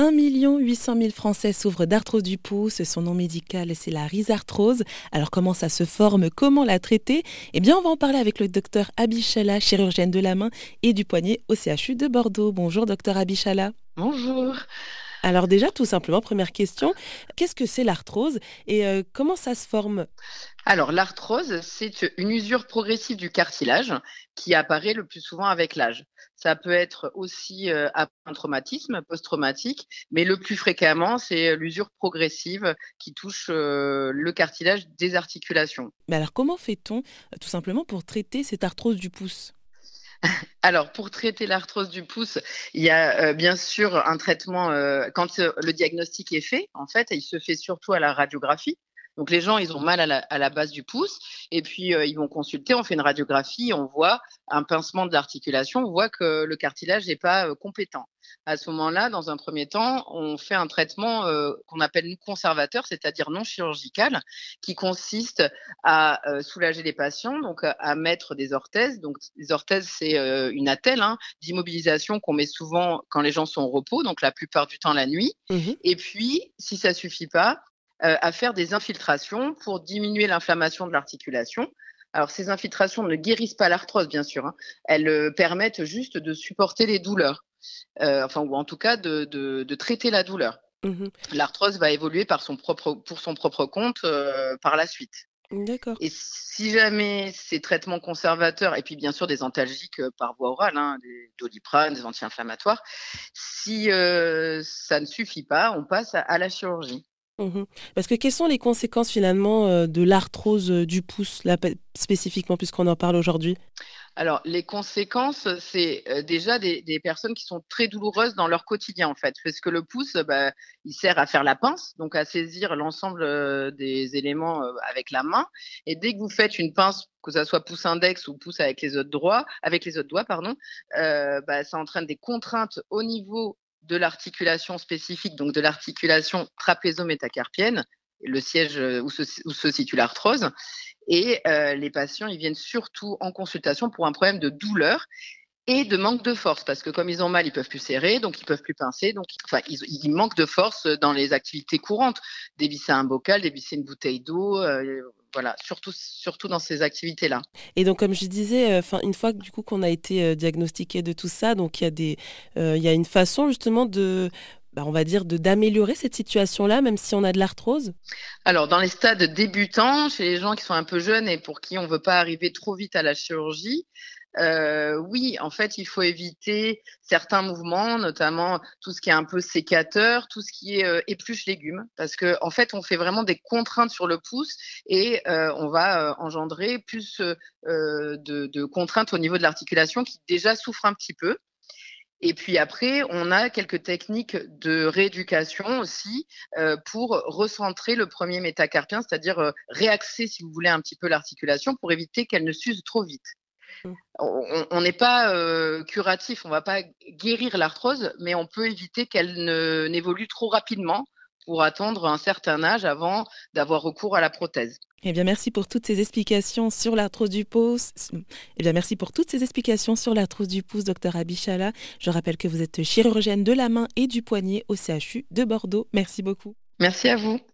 1 800 000 Français souffrent d'arthrose du pouce. Son nom médical, c'est la rhizarthrose. Alors, comment ça se forme? Comment la traiter? Eh bien, on va en parler avec le docteur Abichala, chirurgienne de la main et du poignet au CHU de Bordeaux. Bonjour, docteur Abichala. Bonjour. Alors déjà, tout simplement, première question, qu'est-ce que c'est l'arthrose et euh, comment ça se forme? Alors l'arthrose, c'est une usure progressive du cartilage qui apparaît le plus souvent avec l'âge. Ça peut être aussi euh, un traumatisme post-traumatique, mais le plus fréquemment, c'est l'usure progressive qui touche euh, le cartilage des articulations. Mais alors comment fait-on tout simplement pour traiter cette arthrose du pouce? alors, pour traiter l'arthrose du pouce, il y a euh, bien sûr un traitement, euh, quand euh, le diagnostic est fait, en fait, il se fait surtout à la radiographie. Donc les gens, ils ont mal à la, base du pouce et puis euh, ils vont consulter, on fait une radiographie, on voit un pincement de l'articulation, on voit que le cartilage n'est pas euh, compétent. À ce moment-là, dans un premier temps, on fait un traitement euh, qu'on appelle conservateur, c'est-à-dire non chirurgical, qui consiste à soulager les patients, donc à mettre des orthèses. Donc les orthèses, c'est une attelle hein, d'immobilisation qu'on met souvent quand les gens sont au repos, donc la plupart du temps la nuit. Mmh et puis, si ça suffit pas, euh, à faire des infiltrations pour diminuer l'inflammation de l'articulation. Alors, ces infiltrations ne guérissent pas l'arthrose, bien sûr. Hein. Elles euh, permettent juste de supporter les douleurs, euh, enfin, ou en tout cas de, de, traiter la douleur. Mmh l'arthrose va évoluer par son propre, pour son propre compte par la suite. D'accord. Et si jamais ces traitements conservateurs, et puis bien sûr des antalgiques par voie orale, hein, des doliprane, des anti-inflammatoires, si ça ne suffit pas, on passe à la chirurgie. Mmh Parce que quelles sont les conséquences finalement euh, de l'arthrose euh, du pouce, spécifiquement, puisqu'on en parle aujourd'hui? Alors, les conséquences, c'est euh, déjà des, personnes qui sont très douloureuses dans leur quotidien, en fait, parce que le pouce, bah, il sert à faire la pince, donc à saisir l'ensemble des éléments avec la main. Et dès que vous faites une pince, que ce soit pouce index ou pouce avec les autres doigts, avec les autres doigts, pardon, bah, ça entraîne des contraintes au niveau de l'articulation spécifique, donc de l'articulation trapézo-métacarpienne, le siège euh, où se, situe l'arthrose. Et euh, les patients, ils viennent surtout en consultation pour un problème de douleur et de manque de force, parce que comme ils ont mal, ils peuvent plus serrer, donc ils peuvent plus pincer, donc enfin, ils, manquent de force dans les activités courantes, dévisser un bocal, dévisser une bouteille d'eau, euh, voilà, surtout, surtout dans ces activités-là. Et donc, comme je disais, euh, une fois du coup qu'on a été euh, diagnostiqué de tout ça, donc il y a des, il y a une façon justement de bah, on va dire, d'améliorer cette situation-là, même si on a de l'arthrose? Alors, dans les stades débutants, chez les gens qui sont un peu jeunes et pour qui on ne veut pas arriver trop vite à la chirurgie, euh, oui, en fait, il faut éviter certains mouvements, notamment tout ce qui est un peu sécateur, tout ce qui est euh, épluche légumes, parce que en fait, on fait vraiment des contraintes sur le pouce et euh, on va engendrer plus de, de, contraintes au niveau de l'articulation qui déjà souffre un petit peu. Et puis après, on a quelques techniques de rééducation aussi pour recentrer le premier métacarpien, c'est-à-dire réaxer, si vous voulez, un petit peu l'articulation pour éviter qu'elle ne s'use trop vite. Mmh. On n'est pas euh, curatif, on ne va pas guérir l'arthrose, mais on peut éviter qu'elle n'évolue trop rapidement pour attendre un certain âge avant d'avoir recours à la prothèse. Eh bien, merci pour toutes ces explications sur l'arthrose du pouce. Eh bien, merci pour toutes ces explications sur l'arthrose du pouce, docteur Abichala. Je rappelle que vous êtes chirurgienne de la main et du poignet au CHU de Bordeaux. Merci beaucoup. Merci à vous.